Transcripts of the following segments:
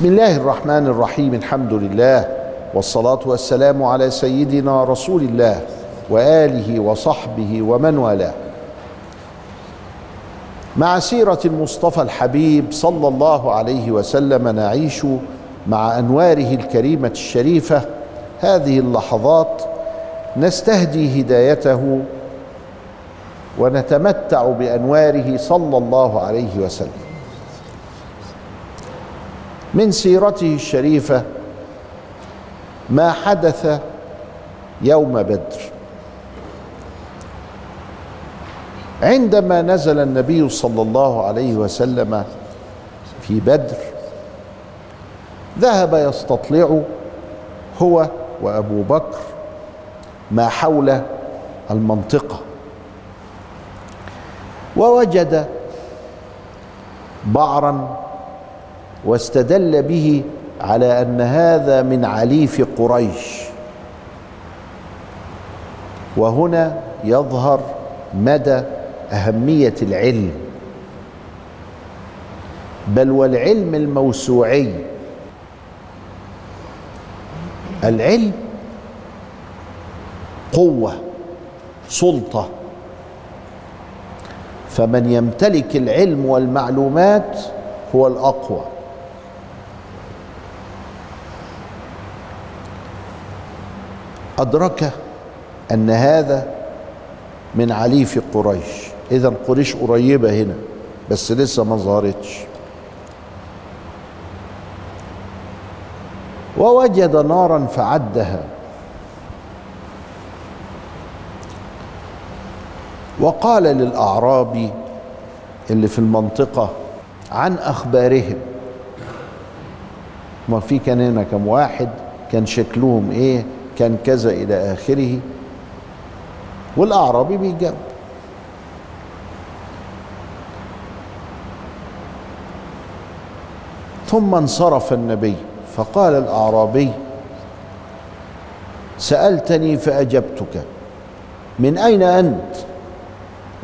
بسم الله الرحمن الرحيم الحمد لله والصلاة والسلام على سيدنا رسول الله وآله وصحبه ومن والاه. مع سيرة المصطفى الحبيب صلى الله عليه وسلم نعيش مع أنواره الكريمة الشريفة هذه اللحظات نستهدي هدايته ونتمتع بأنواره صلى الله عليه وسلم. من سيرته الشريفة ما حدث يوم بدر. عندما نزل النبي صلى الله عليه وسلم في بدر ذهب يستطلع هو وأبو بكر ما حول المنطقة ووجد بعرا واستدل به على أن هذا من عليف قريش. وهنا يظهر مدى أهمية العلم. بل والعلم الموسوعي. العلم قوة سلطة. فمن يمتلك العلم والمعلومات هو الأقوى. أدرك أن هذا من عليف قريش. إذا قريش قريبة هنا بس لسه ما ظهرتش. ووجد نارا فعدها. وقال للاعرابي اللي في المنطقة عن أخبارهم ما في كان هنا كم واحد كان شكلهم إيه؟ كان كذا إلى آخره والأعرابي بيجاوب. ثم انصرف النبي فقال الأعرابي سألتني فأجبتك من أين أنت؟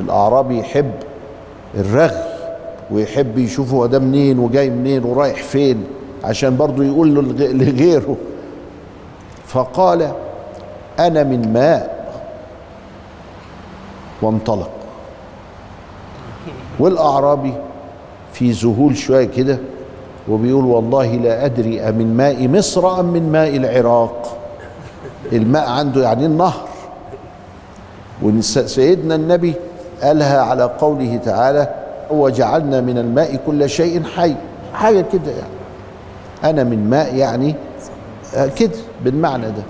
الأعرابي يحب الرغي ويحب يشوف هو ده منين وجاي منين ورايح فين عشان برضه يقول له لغيره. فقال أنا من ماء وانطلق. والاعرابي في ذهول شوية كده وبيقول والله لا أدري أمن ماء مصر أم من ماء العراق؟ الماء عنده يعني النهر؟ وسيدنا النبي قالها على قوله تعالى وجعلنا من الماء كل شيء حي. حاجة كده يعني. أنا من ماء يعني كده. بالمعنى ده.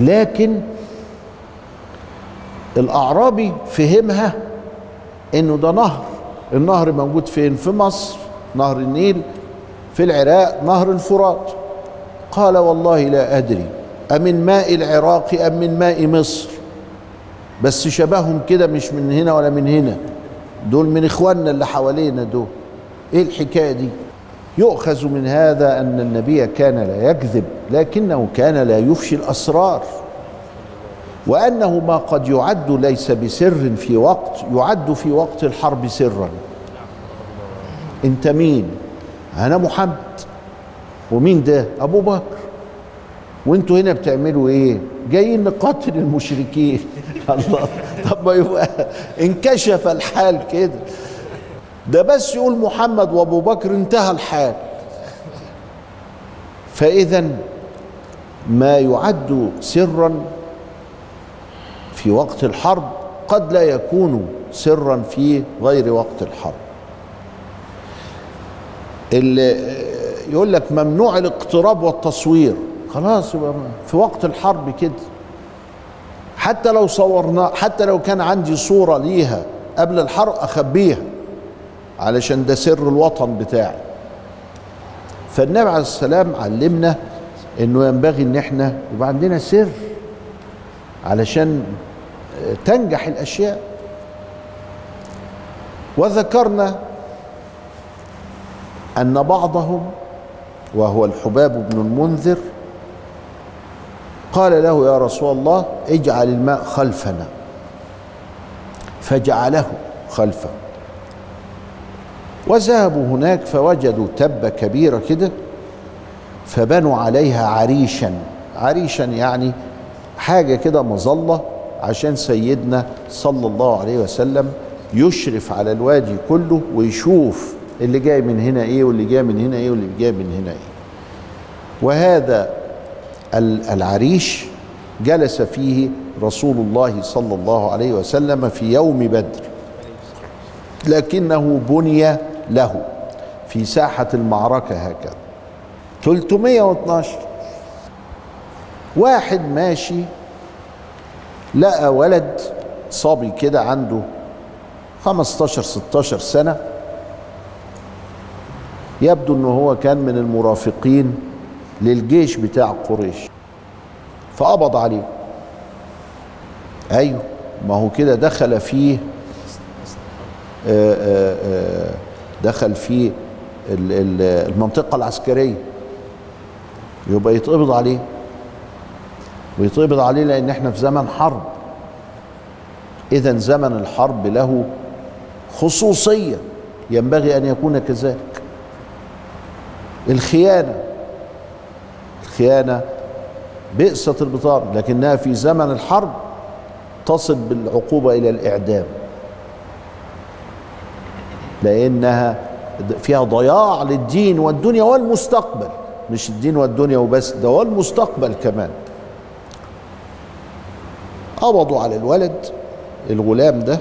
لكن الأعرابي فهمها إنه ده نهر. النهر موجود فين؟ في مصر نهر النيل في العراق نهر الفرات. قال والله لا أدري أمن ماء العراق أم من ماء مصر؟ بس شبههم كده مش من هنا ولا من هنا. دول من إخواننا اللي حوالينا دول. إيه الحكاية دي؟ يؤخذ من هذا أن النبي كان لا يكذب لكنه كان لا يفشي الأسرار. وأنه ما قد يعد ليس بسر في وقت يعد في وقت الحرب سرا. أنت مين؟ أنا محمد. ومين ده؟ أبو بكر. وأنتوا هنا بتعملوا إيه؟ جايين نقاتل المشركين. الله. طب ما يبقى انكشف الحال كده. ده بس يقول محمد وابو بكر انتهى الحال. فإذا ما يعد سرا في وقت الحرب قد لا يكون سرا في غير وقت الحرب. اللي يقول لك ممنوع الاقتراب والتصوير. خلاص في وقت الحرب كده. حتى لو صورنا حتى لو كان عندي صورة ليها قبل الحرب أخبيها. علشان ده سر الوطن بتاعي. فالنبي عليه السلام علمنا إنه ينبغي إن إحنا يبقى عندنا سر علشان تنجح الأشياء. وذكرنا أن بعضهم وهو الحباب بن المنذر قال له يا رسول الله اجعل الماء خلفنا. فجعله خلفه. وذهبوا هناك فوجدوا تبة كبيرة كده فبنوا عليها عريشا. عريشا يعني حاجة كده مظلة عشان سيدنا صلى الله عليه وسلم يشرف على الوادي كله ويشوف اللي جاي من هنا إيه واللي جاي من هنا إيه واللي جاي من هنا إيه. وهذا العريش جلس فيه رسول الله صلى الله عليه وسلم في يوم بدر لكنه بني له في ساحة المعركة هكذا. 312 واحد ماشي لقى ولد صبي كده عنده 15 16 سنة. يبدو إنه هو كان من المرافقين للجيش بتاع قريش. فقبض عليه. أيوه ما هو كده دخل فيه آآ آآ دخل فيه المنطقة العسكرية. يبقى يتقبض عليه. ويتقبض عليه لأن إحنا في زمن حرب. إذا زمن الحرب له خصوصية ينبغي أن يكون كذلك. الخيانة. الخيانة بئست البطانة لكنها في زمن الحرب تصل بالعقوبة إلى الإعدام. لأنها فيها ضياع للدين والدنيا والمستقبل. مش الدين والدنيا وبس ده والمستقبل كمان. قبضوا على الولد الغلام ده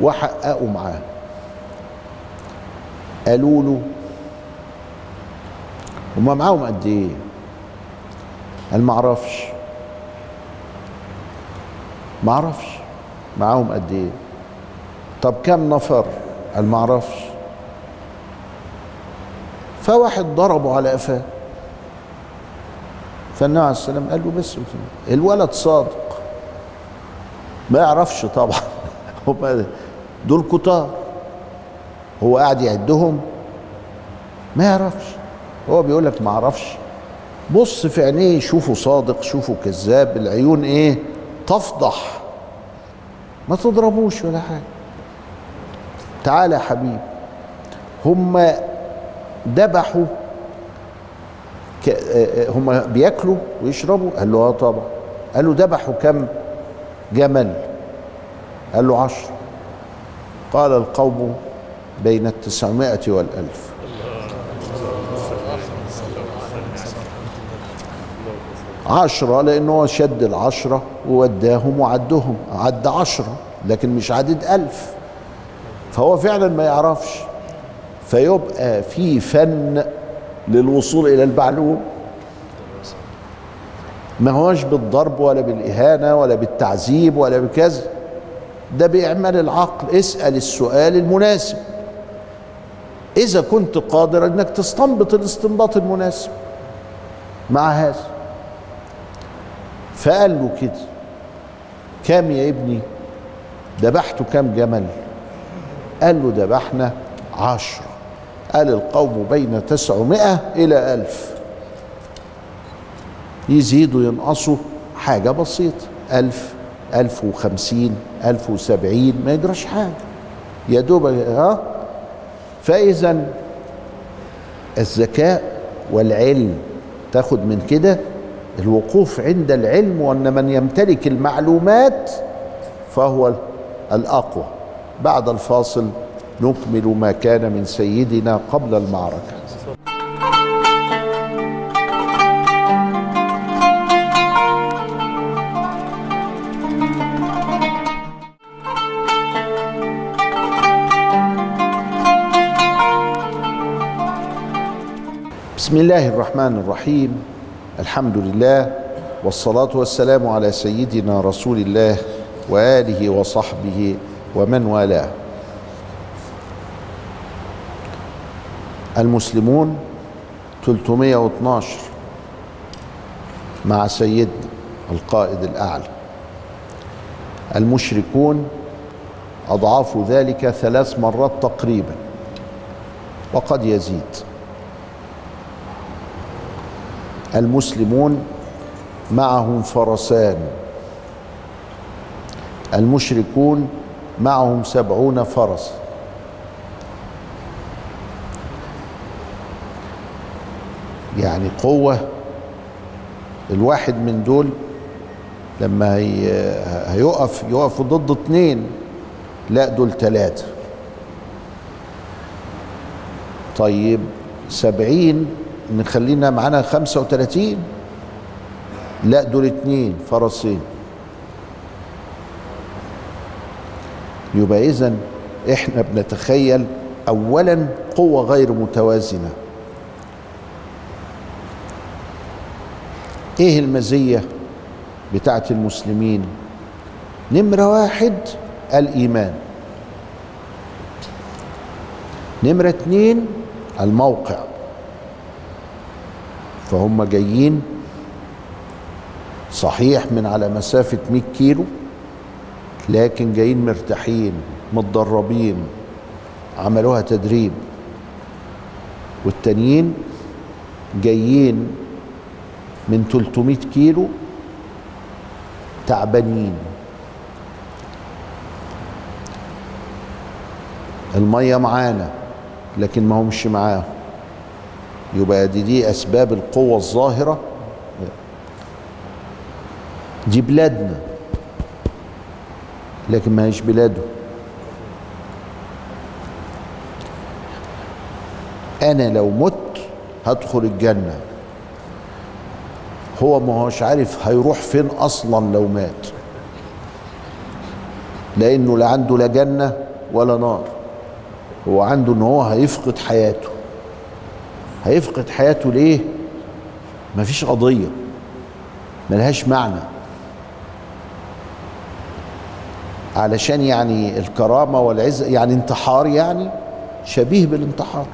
وحققوا معاه. قالوا له هما معاهم قد إيه؟ قال ما أعرفش. معاهم قد إيه؟ طب كم نفر؟ قال ما أعرفش فواحد ضربه على قفاه. فالنبي عليه السلام قال له بس الولد صادق. ما يعرفش طبعا. هم دول كتار. هو قاعد يعدهم. ما يعرفش. هو بيقول لك ما أعرفش. بص في عينيه شوفه صادق شوفه كذاب العيون إيه؟ تفضح. ما تضربوش ولا حاجة. تعالى يا حبيبي هم ذبحوا هم بياكلوا ويشربوا. قال له آه طبعا. قال له ذبحوا كم؟ جمل. قال له عشر. قال القوم بين التسعمائة والألف. عشرة لأنه شد العشرة ووداهم وعدهم. عد عشرة لكن مش عدد ألف. فهو فعلا ما يعرفش. فيبقى في فن للوصول إلى المعلوم. ما هوش بالضرب ولا بالإهانة ولا بالتعذيب ولا بكذا. ده بإعمال العقل. اسأل السؤال المناسب. إذا كنت قادر أنك تستنبط الاستنباط المناسب مع هذا. فقال له كده. كام يا ابني؟ ذبحتوا كام جمل؟ قال له ذبحنا عشرة. قال القوم بين تسعمائة إلى ألف. يزيدوا ينقصوا حاجة بسيطة. ألف ألف وخمسين ألف وسبعين ما يجراش حاجة. يا دوب ها؟ فإذا الذكاء والعلم تاخد من كده الوقوف عند العلم وأن من يمتلك المعلومات فهو الأقوى. بعد الفاصل نكمل ما كان من سيدنا قبل المعركة. بسم الله الرحمن الرحيم. الحمد لله والصلاة والسلام على سيدنا رسول الله وآله وصحبه ومن والاه. المسلمون 312 مع سيدنا القائد الأعلى. المشركون أضعاف ذلك ثلاث مرات تقريبا وقد يزيد. المسلمون معهم فرسان. المشركون معهم سبعون فرس. يعني قوة الواحد من دول لما هيقف يقف ضد اتنين لا دول ثلاثة طيب سبعين نخلينا معانا خمسة وتلاتين لا دول اتنين فرسين. يبقى اذا إحنا بنتخيل اولا قوة غير متوازنة. إيه المزية بتاعت المسلمين؟ نمرة واحد الإيمان. نمرة اتنين الموقع. فهم جايين صحيح من على مسافة 100 كيلو. لكن جايين مرتاحين متدربين عملوها تدريب. والتانيين جايين من 300 كيلو تعبانين. المية معانا لكن ما همش معاهم. يبقى دي دي أسباب القوة الظاهرة. دي بلادنا. لكن ما هيش بلاده. أنا لو مت هدخل الجنة. هو ما هوش عارف هيروح فين أصلا لو مات. لأنه لا عنده لا جنة ولا نار. هو عنده إن هو هيفقد حياته. هيفقد حياته ليه؟ مفيش قضية. ملهاش معنى. علشان يعني الكرامة والعزة يعني انتحار يعني شبيه بالانتحار.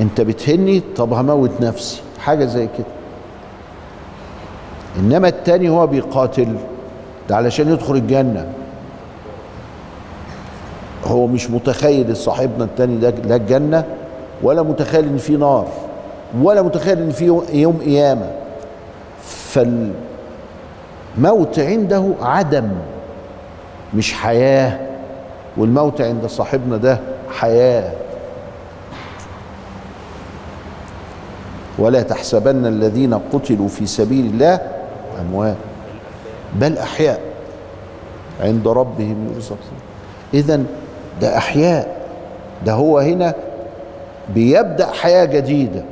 انت بتهني طب هموت نفسي. حاجة زي كده. إنما التاني هو بيقاتل. ده علشان يدخل الجنة. هو مش متخيل صاحبنا التاني ده لا الجنة ولا متخيل إن في نار ولا متخيل إن في يوم قيامة. فال موت عنده عدم مش حياة والموت عند صاحبنا ده حياة. ولا تحسبن الذين قتلوا في سبيل الله أموات بل أحياء عند ربهم يرزقون. إذا ده أحياء ده هو هنا بيبدأ حياة جديدة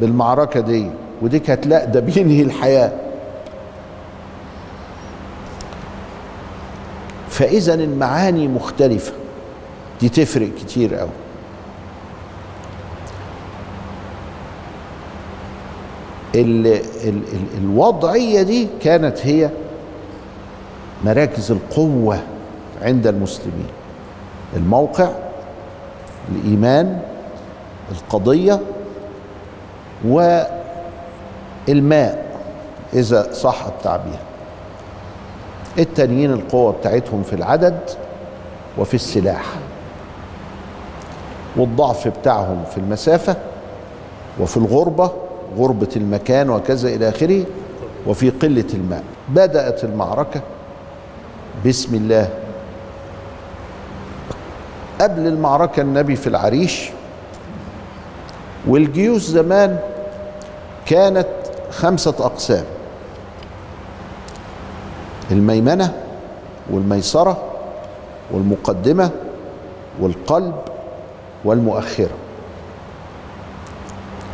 بالمعركة دي ودي كانت لا ده بينهي الحياة. فإذا المعاني مختلفة. دي تفرق كتير قوي ال ال ال الوضعية دي كانت هي مراكز القوة عند المسلمين. الموقع الإيمان القضية والماء إذا صح التعبير. التانيين القوة بتاعتهم في العدد وفي السلاح. والضعف بتاعهم في المسافة وفي الغربة غربة المكان وكذا إلى آخره وفي قلة الماء. بدأت المعركة بسم الله. قبل المعركة النبي في العريش والجيوش زمان كانت خمسة أقسام. الميمنة والميسرة والمقدمة والقلب والمؤخرة.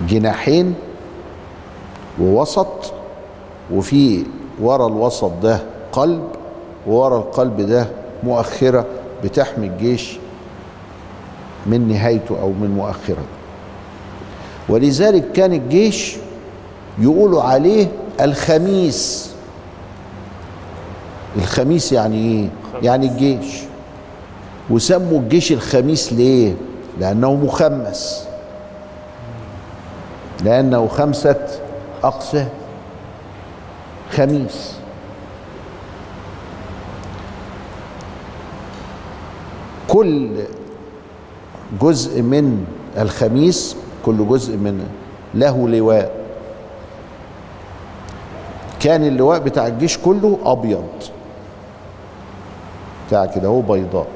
جناحين ووسط وفي ورا الوسط ده قلب وورا القلب ده مؤخرة بتحمي الجيش من نهايته أو من مؤخرته. ولذلك كان الجيش يقولوا عليه الخميس. الخميس يعني إيه؟ يعني الجيش. وسموا الجيش الخميس ليه؟ لأنه مخمس. لأنه خمسة اقسام خميس. كل جزء من الخميس كل جزء من له لواء. كان اللواء بتاع الجيش كله أبيض. بتاع كده هو بيضاء.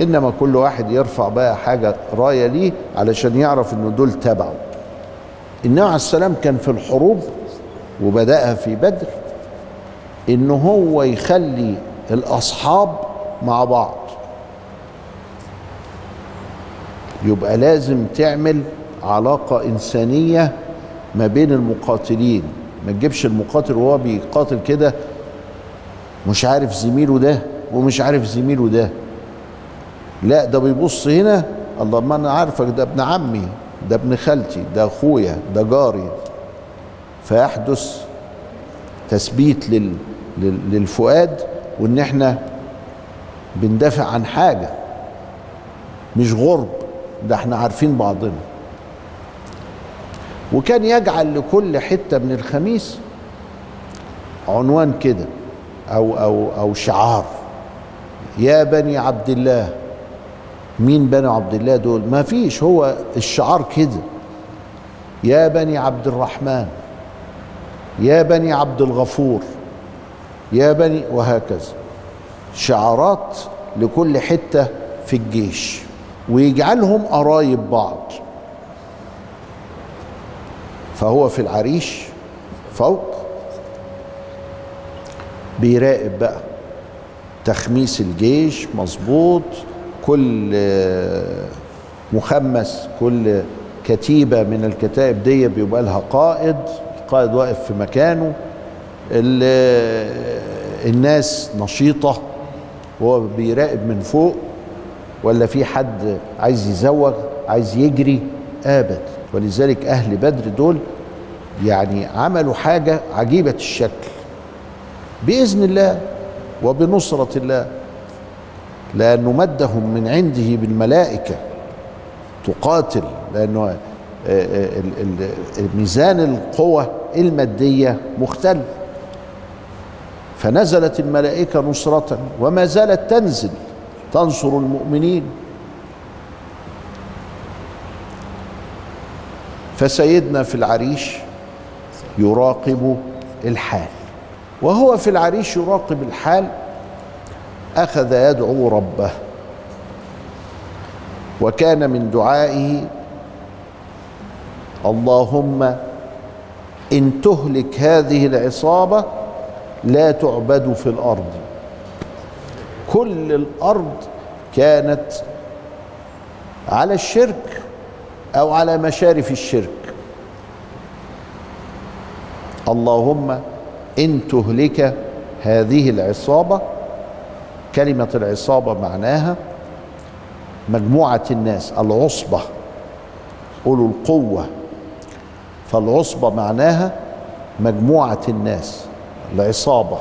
إنما كل واحد يرفع بقى حاجة راية ليه علشان يعرف إنه دول تبعه. النبي عليه السلام كان في الحروب وبدأها في بدر إن هو يخلي الأصحاب مع بعض. يبقى لازم تعمل علاقة إنسانية ما بين المقاتلين. ما تجيبش المقاتل وهو بيقاتل كده مش عارف زميله ده ومش عارف زميله ده. لا ده بيبص هنا الله ما أنا عارفك ده ابن عمي ده ابن خالتي ده أخويا ده جاري. فيحدث تثبيت لل لل- للفؤاد وإن إحنا بندافع عن حاجة مش غرب ده إحنا عارفين بعضنا. وكان يجعل لكل حتة من الخميس عنوان كده أو أو أو شعار. يا بني عبد الله. مين بني عبد الله دول؟ ما فيش هو الشعار كده. يا بني عبد الرحمن يا بني عبد الغفور يا بني وهكذا. شعارات لكل حتة في الجيش ويجعلهم قرايب بعض. فهو في العريش فوق بيراقب بقى. تخميس الجيش مظبوط كل مخمس كل كتيبة من الكتائب دي بيبقى لها قائد القائد واقف في مكانه ال- الناس نشيطة وهو بيراقب من فوق ولا في حد عايز يزوغ عايز يجري؟ آبد. ولذلك أهل بدر دول يعني عملوا حاجة عجيبة الشكل. بإذن الله وبنصرة الله لأنه مدهم من عنده بالملائكة تقاتل لأنه آه، آه، ميزان القوى المادية مختلف. فنزلت الملائكة نصرة وما زالت تنزل تنصر المؤمنين. فسيدنا في العريش يراقب الحال. وهو في العريش يراقب الحال أخذ يدعو ربه. وكان من دعائه اللهم إن تهلك هذه العصابة لا تعبد في الأرض. كل الأرض كانت على الشرك أو على مشارف الشرك. اللهم إن تهلك هذه العصابة كلمة العصابة معناها مجموعة الناس العصبة أولو القوة. فالعصبة معناها مجموعة الناس العصابة.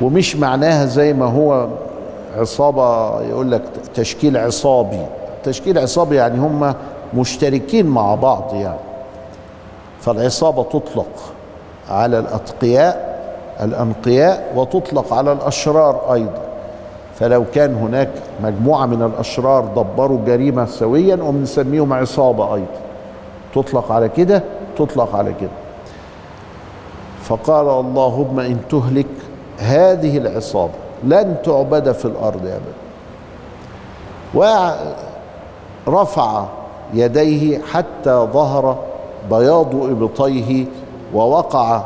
ومش معناها زي ما هو عصابة يقول لك تشكيل عصابي. تشكيل عصابي يعني هم مشتركين مع بعض يعني. فالعصابة تطلق على الأتقياء الأنقياء وتطلق على الأشرار أيضا. فلو كان هناك مجموعة من الأشرار دبروا جريمة سويا وبنسميهم عصابة أيضا. تطلق على كده تطلق على كده. فقال اللهم إن تهلك هذه العصابة. لن تعبد في الأرض أبدا. ورفع يديه حتى ظهر بياض إبطيه ووقع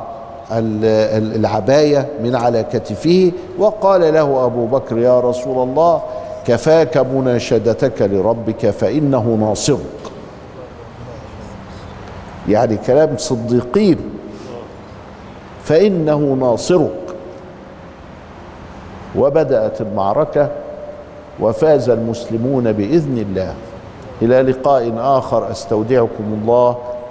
ال- ال- العباية من على كتفه وقال له أبو بكر يا رسول الله كفاك مناشدتك لربك فإنه ناصرك. يعني كلام صديقين. فإنه ناصرك. وبدأت المعركة وفاز المسلمون بإذن الله. إلى لقاء آخر أستودعكم الله.